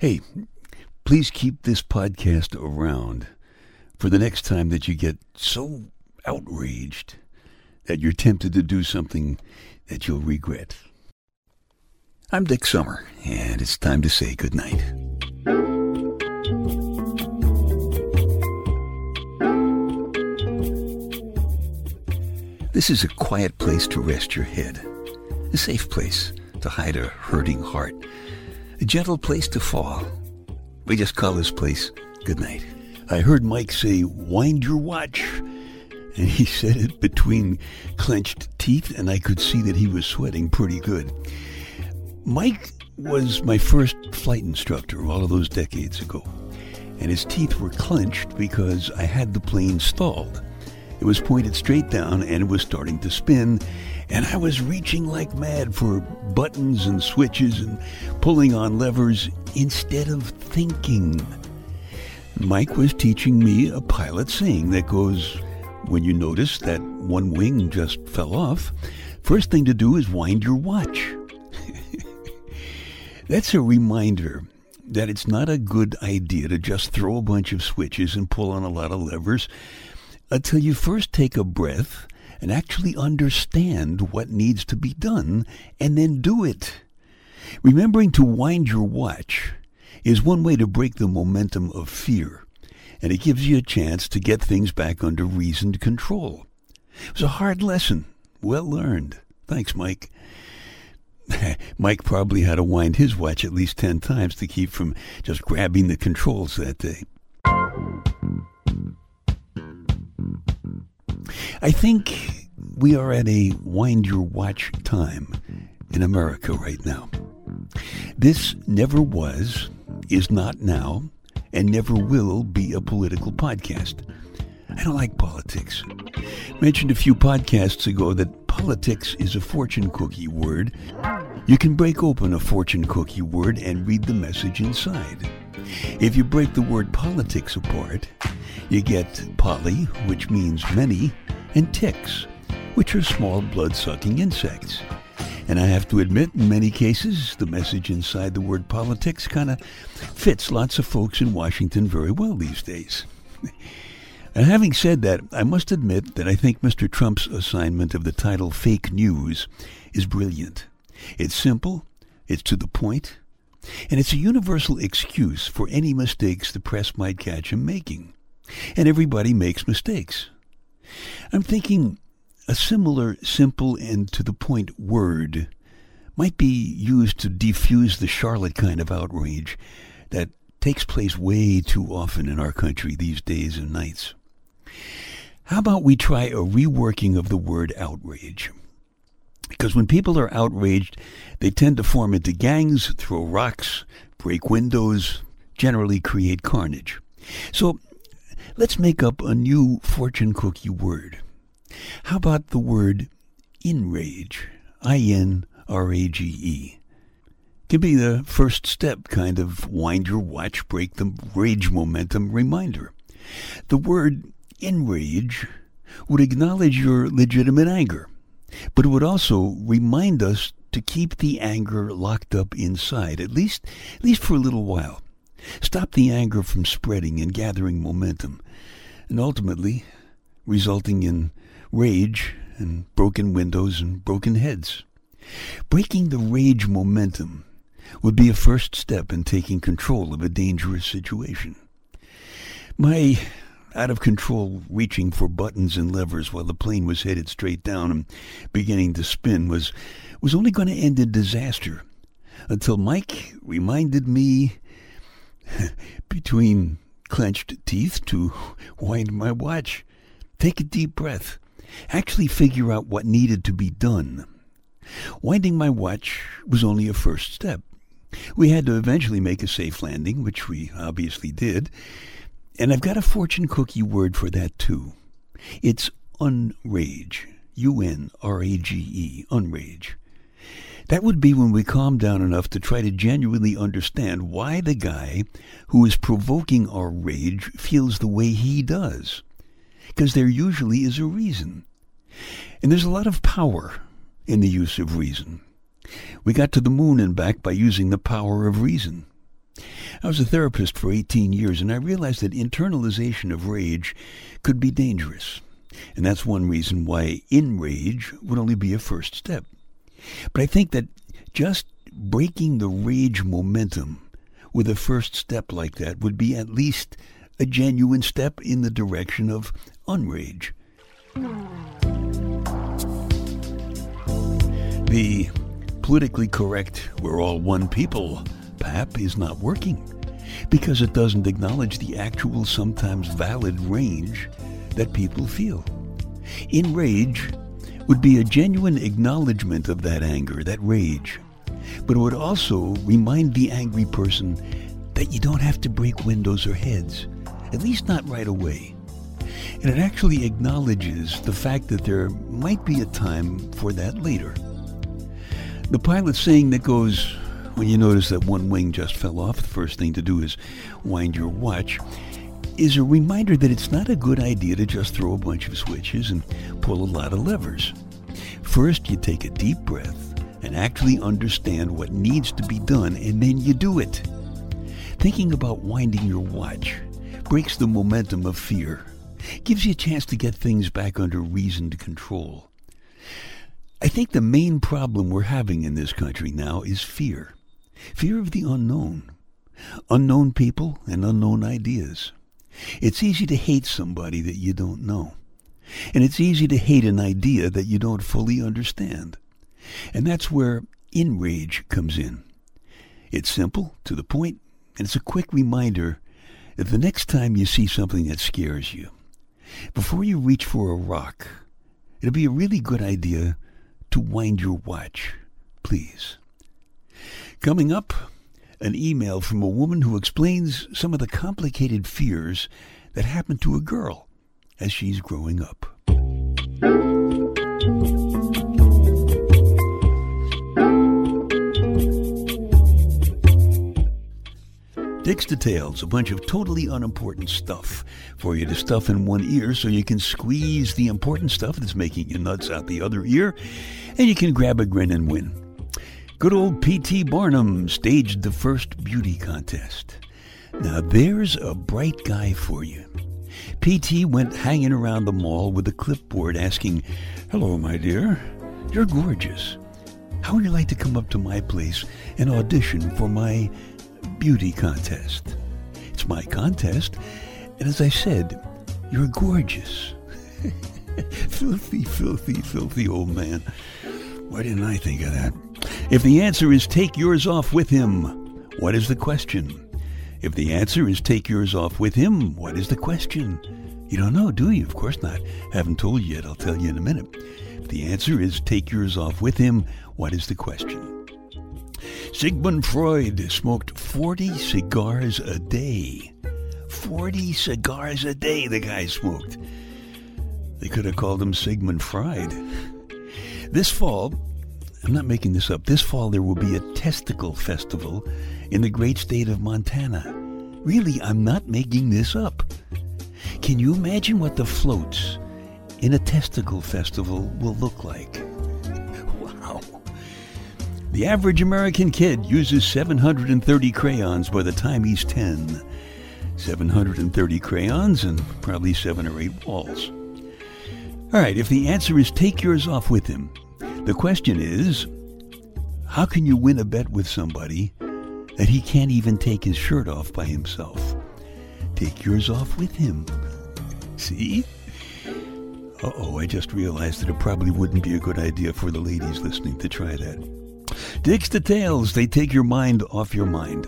Hey, please keep this podcast around for the next time that you get so outraged that you're tempted to do something that you'll regret. I'm Dick Summer, and it's time to say goodnight. This is a quiet place to rest your head, a safe place to hide a hurting heart, a gentle place to fall. We just call this place goodnight. I heard Mike say, wind your watch. And he said it between clenched teeth, and I could see that he was sweating pretty good. Mike was my first flight instructor all of those decades ago, and his teeth were clenched because I had the plane stalled. It was pointed straight down and it was starting to spin, and I was reaching like mad for buttons and switches and pulling on levers instead of thinking. Mike was teaching me a pilot saying that goes, when you notice that one wing just fell off, first thing to do is wind your watch. That's a reminder that it's not a good idea to just throw a bunch of switches and pull on a lot of levers until you first take a breath and actually understand what needs to be done and then do it. Remembering to wind your watch is one way to break the momentum of fear, and it gives you a chance to get things back under reasoned control. It was a hard lesson, well learned. Thanks, Mike. Mike probably had to wind his watch at least 10 times to keep from just grabbing the controls that day. I think we are at a wind your watch time in America right now. This never was, is not now, and never will be a political podcast. I don't like politics. Mentioned a few podcasts ago that politics is a fortune cookie word. You can break open a fortune cookie word and read the message inside. If you break the word politics apart, you get poly, which means many, and ticks, which are small blood sucking insects. And I have to admit, in many cases, the message inside the word politics kind of fits lots of folks in Washington very well these days. and having said that, I must admit that I think Mr. Trump's assignment of the title Fake News is brilliant. It's simple, it's to the point, and it's a universal excuse for any mistakes the press might catch him making. And everybody makes mistakes. I'm thinking a similar simple and to the point word might be used to defuse the Charlotte kind of outrage that takes place way too often in our country these days and nights. How about we try a reworking of the word outrage? Because when people are outraged, they tend to form into gangs, throw rocks, break windows, generally create carnage. So let's make up a new fortune cookie word. How about the word inrage? I N R A G E. Can be the first step, kind of wind your watch, break the rage momentum reminder. The word inrage would acknowledge your legitimate anger, but it would also remind us to keep the anger locked up inside, at least, at least for a little while. Stop the anger from spreading and gathering momentum, and ultimately resulting in rage and broken windows and broken heads. Breaking the rage momentum would be a first step in taking control of a dangerous situation. My out of control reaching for buttons and levers while the plane was headed straight down and beginning to spin was was only going to end in disaster until Mike reminded me between clenched teeth to wind my watch. Take a deep breath. Actually figure out what needed to be done. Winding my watch was only a first step. We had to eventually make a safe landing, which we obviously did. And I've got a fortune cookie word for that too. It's unrage. U N R A G E. Unrage. That would be when we calm down enough to try to genuinely understand why the guy who is provoking our rage feels the way he does. Because there usually is a reason. And there's a lot of power in the use of reason. We got to the moon and back by using the power of reason. I was a therapist for 18 years, and I realized that internalization of rage could be dangerous. And that's one reason why in rage would only be a first step. But I think that just breaking the rage momentum with a first step like that would be at least a genuine step in the direction of unrage. The politically correct, we're all one people, PAP is not working because it doesn't acknowledge the actual, sometimes valid range that people feel. In rage would be a genuine acknowledgement of that anger, that rage, but it would also remind the angry person that you don't have to break windows or heads, at least not right away. And it actually acknowledges the fact that there might be a time for that later. The pilot saying that goes, when you notice that one wing just fell off, the first thing to do is wind your watch, is a reminder that it's not a good idea to just throw a bunch of switches and pull a lot of levers. First, you take a deep breath and actually understand what needs to be done, and then you do it. Thinking about winding your watch breaks the momentum of fear, gives you a chance to get things back under reasoned control. I think the main problem we're having in this country now is fear. Fear of the unknown. Unknown people and unknown ideas. It's easy to hate somebody that you don't know. And it's easy to hate an idea that you don't fully understand. And that's where Inrage comes in. It's simple, to the point, and it's a quick reminder that the next time you see something that scares you, before you reach for a rock, it'll be a really good idea to wind your watch, please. Coming up, an email from a woman who explains some of the complicated fears that happen to a girl as she's growing up. Dick's Details, a bunch of totally unimportant stuff for you to stuff in one ear so you can squeeze the important stuff that's making you nuts out the other ear, and you can grab a grin and win. Good old P.T. Barnum staged the first beauty contest. Now there's a bright guy for you. P.T. went hanging around the mall with a clipboard asking, Hello, my dear. You're gorgeous. How would you like to come up to my place and audition for my beauty contest? It's my contest, and as I said, you're gorgeous. filthy, filthy, filthy old man. Why didn't I think of that? If the answer is take yours off with him, what is the question? If the answer is take yours off with him, what is the question? You don't know, do you? Of course not. Haven't told you yet. I'll tell you in a minute. If the answer is take yours off with him, what is the question? Sigmund Freud smoked 40 cigars a day. 40 cigars a day the guy smoked. They could have called him Sigmund Fried. This fall, I'm not making this up. This fall, there will be a testicle festival in the great state of Montana. Really, I'm not making this up. Can you imagine what the floats in a testicle festival will look like? Wow. The average American kid uses 730 crayons by the time he's 10. 730 crayons and probably seven or eight balls. All right, if the answer is take yours off with him, the question is how can you win a bet with somebody that he can't even take his shirt off by himself? Take yours off with him. See? Uh oh, I just realized that it probably wouldn't be a good idea for the ladies listening to try that. Dick's tails, they take your mind off your mind.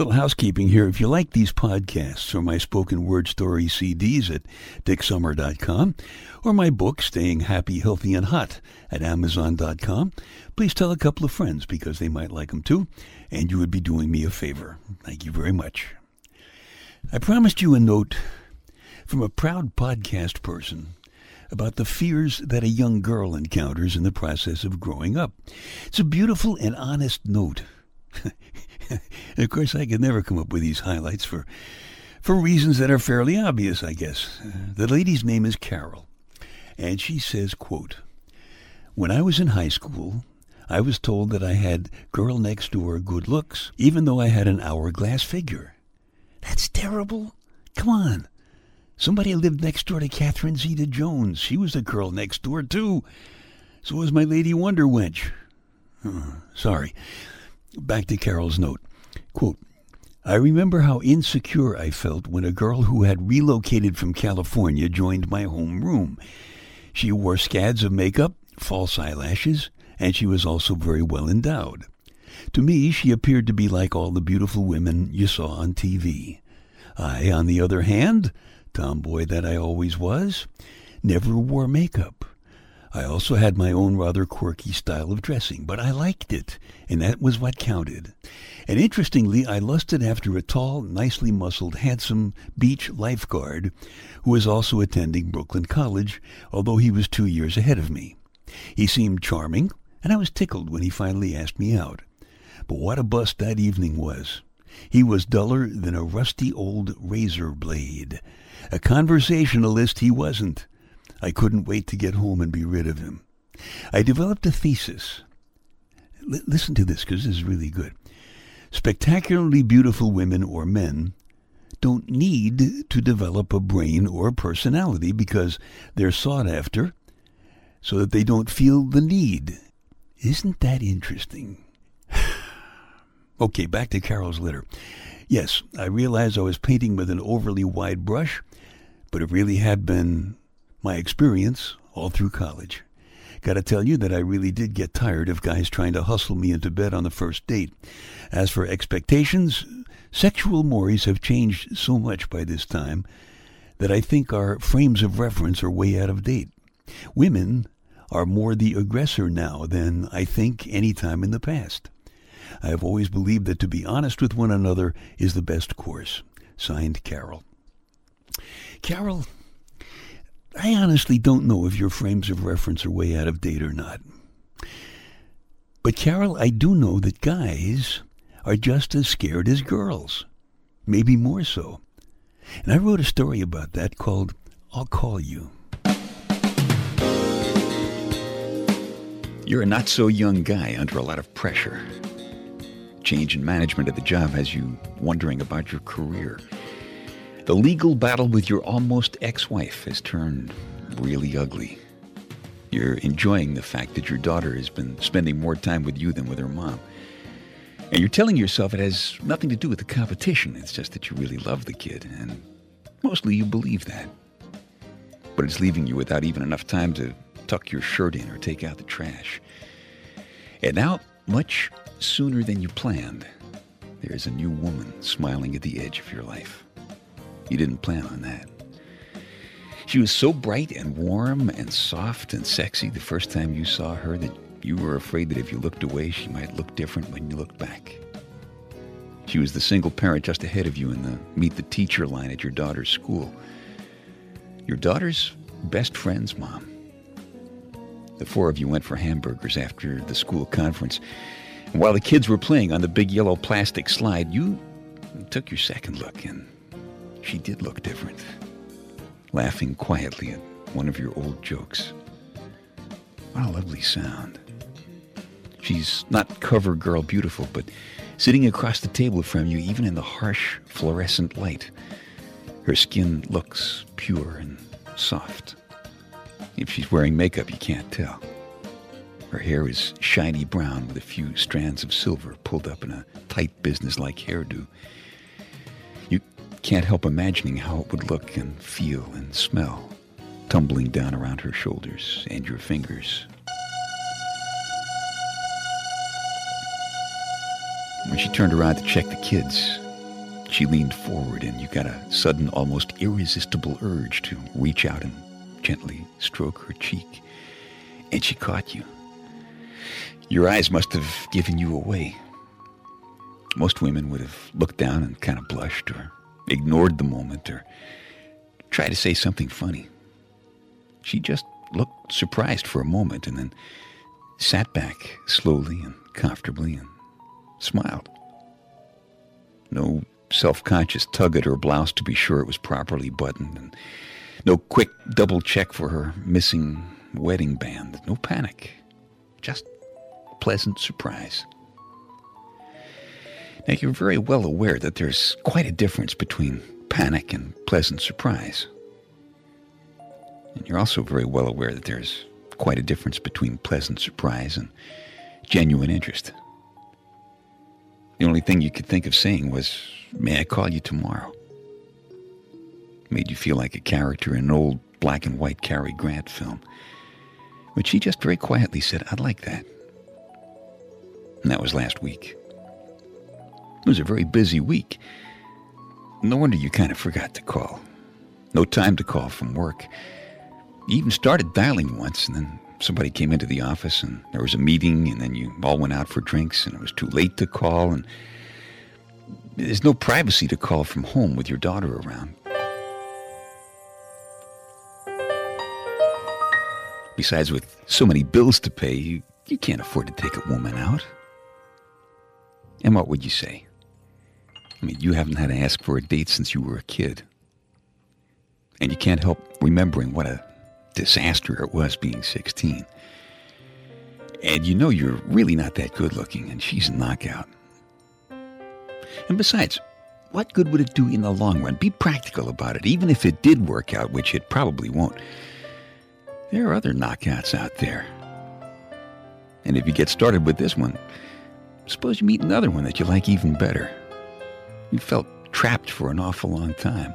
Little housekeeping here. If you like these podcasts or my spoken word story CDs at dicksummer.com or my book, Staying Happy, Healthy, and Hot at amazon.com, please tell a couple of friends because they might like them too, and you would be doing me a favor. Thank you very much. I promised you a note from a proud podcast person about the fears that a young girl encounters in the process of growing up. It's a beautiful and honest note. of course, I could never come up with these highlights for for reasons that are fairly obvious, I guess. The lady's name is Carol, and she says, quote, "When I was in high school, I was told that I had girl next door good looks, even though I had an hourglass figure. That's terrible. Come on. Somebody lived next door to Catherine Zeta Jones. She was a girl next door, too. So was my Lady Wonder Wench. Oh, sorry. Back to Carol's note. Quote, I remember how insecure I felt when a girl who had relocated from California joined my home room. She wore scads of makeup, false eyelashes, and she was also very well endowed. To me, she appeared to be like all the beautiful women you saw on TV. I, on the other hand, tomboy that I always was, never wore makeup. I also had my own rather quirky style of dressing, but I liked it, and that was what counted. And interestingly, I lusted after a tall, nicely muscled, handsome beach lifeguard who was also attending Brooklyn College, although he was two years ahead of me. He seemed charming, and I was tickled when he finally asked me out. But what a bust that evening was! He was duller than a rusty old razor blade. A conversationalist he wasn't. I couldn't wait to get home and be rid of him. I developed a thesis. L- listen to this because this is really good. Spectacularly beautiful women or men don't need to develop a brain or a personality because they're sought after so that they don't feel the need. Isn't that interesting? okay, back to Carol's letter. Yes, I realized I was painting with an overly wide brush, but it really had been my experience all through college. Gotta tell you that I really did get tired of guys trying to hustle me into bed on the first date. As for expectations, sexual mores have changed so much by this time that I think our frames of reference are way out of date. Women are more the aggressor now than I think any time in the past. I have always believed that to be honest with one another is the best course. Signed, Carol. Carol, I honestly don't know if your frames of reference are way out of date or not. But, Carol, I do know that guys are just as scared as girls, maybe more so. And I wrote a story about that called I'll Call You. You're a not so young guy under a lot of pressure. Change in management at the job has you wondering about your career. The legal battle with your almost ex wife has turned really ugly. You're enjoying the fact that your daughter has been spending more time with you than with her mom. And you're telling yourself it has nothing to do with the competition. It's just that you really love the kid, and mostly you believe that. But it's leaving you without even enough time to tuck your shirt in or take out the trash. And now, much sooner than you planned, there's a new woman smiling at the edge of your life. You didn't plan on that. She was so bright and warm and soft and sexy the first time you saw her that you were afraid that if you looked away, she might look different when you looked back. She was the single parent just ahead of you in the meet the teacher line at your daughter's school. Your daughter's best friend's mom. The four of you went for hamburgers after the school conference. And while the kids were playing on the big yellow plastic slide, you took your second look and she did look different, laughing quietly at one of your old jokes. What a lovely sound. She's not cover girl beautiful, but sitting across the table from you, even in the harsh fluorescent light, her skin looks pure and soft. If she's wearing makeup, you can't tell. Her hair is shiny brown with a few strands of silver pulled up in a tight business-like hairdo can't help imagining how it would look and feel and smell, tumbling down around her shoulders and your fingers. When she turned around to check the kids, she leaned forward and you got a sudden, almost irresistible urge to reach out and gently stroke her cheek. And she caught you. Your eyes must have given you away. Most women would have looked down and kind of blushed or ignored the moment or tried to say something funny. She just looked surprised for a moment and then sat back slowly and comfortably and smiled. No self conscious tug at her blouse to be sure it was properly buttoned, and no quick double check for her missing wedding band. No panic. Just pleasant surprise. Now, you're very well aware that there's quite a difference between panic and pleasant surprise. And you're also very well aware that there's quite a difference between pleasant surprise and genuine interest. The only thing you could think of saying was, May I call you tomorrow? Made you feel like a character in an old black and white Cary Grant film. But she just very quietly said, I'd like that. And that was last week. It was a very busy week. No wonder you kind of forgot to call. No time to call from work. You even started dialing once, and then somebody came into the office, and there was a meeting, and then you all went out for drinks, and it was too late to call, and there's no privacy to call from home with your daughter around. Besides, with so many bills to pay, you, you can't afford to take a woman out. And what would you say? I mean, you haven't had to ask for a date since you were a kid. And you can't help remembering what a disaster it was being 16. And you know you're really not that good looking, and she's a knockout. And besides, what good would it do in the long run? Be practical about it, even if it did work out, which it probably won't. There are other knockouts out there. And if you get started with this one, suppose you meet another one that you like even better. You felt trapped for an awful long time.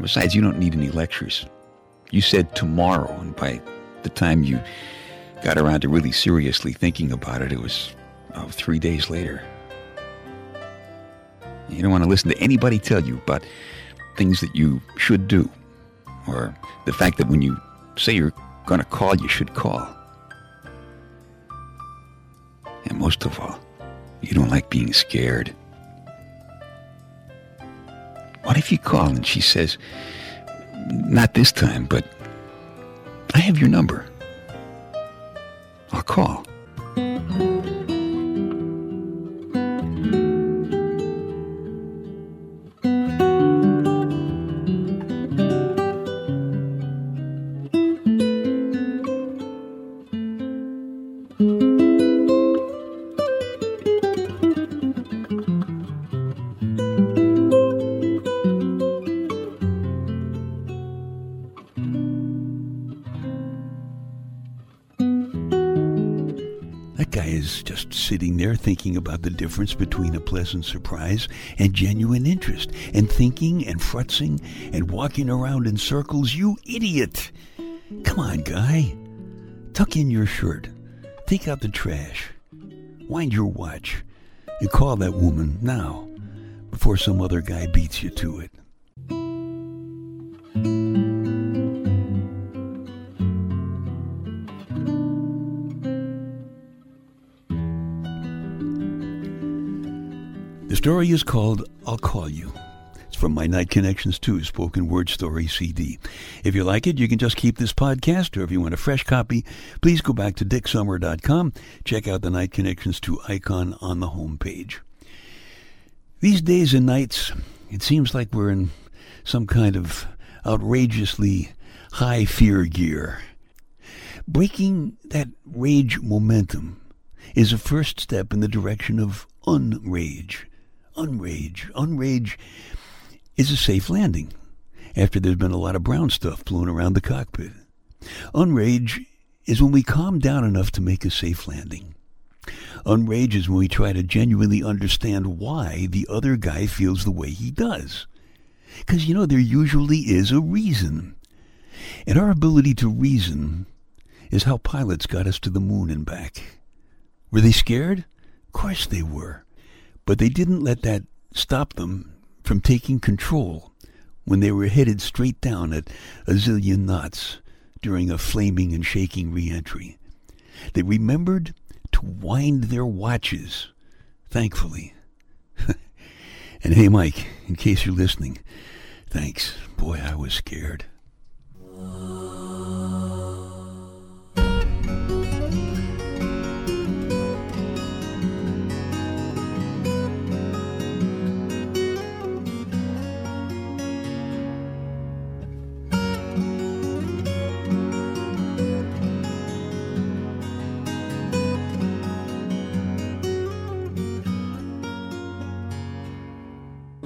Besides, you don't need any lectures. You said tomorrow, and by the time you got around to really seriously thinking about it, it was oh, three days later. You don't want to listen to anybody tell you about things that you should do, or the fact that when you say you're going to call, you should call. And most of all, you don't like being scared. What if you call and she says, not this time, but I have your number. I'll call. Sitting there thinking about the difference between a pleasant surprise and genuine interest, and thinking and frutzing and walking around in circles. You idiot! Come on, guy. Tuck in your shirt. Take out the trash. Wind your watch. And call that woman now before some other guy beats you to it. Story is called I'll Call You. It's from my Night Connections 2 spoken word story CD. If you like it, you can just keep this podcast, or if you want a fresh copy, please go back to dicksummer.com. Check out the Night Connections 2 icon on the home page. These days and nights, it seems like we're in some kind of outrageously high fear gear. Breaking that rage momentum is a first step in the direction of unrage unrage. Unrage is a safe landing after there's been a lot of brown stuff blown around the cockpit. Unrage is when we calm down enough to make a safe landing. Unrage is when we try to genuinely understand why the other guy feels the way he does. Because, you know, there usually is a reason. And our ability to reason is how pilots got us to the moon and back. Were they scared? Of course they were. But they didn't let that stop them from taking control when they were headed straight down at a zillion knots during a flaming and shaking reentry. They remembered to wind their watches, thankfully. and hey, Mike, in case you're listening, thanks. Boy, I was scared.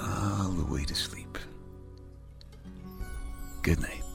All the way to sleep. Good night.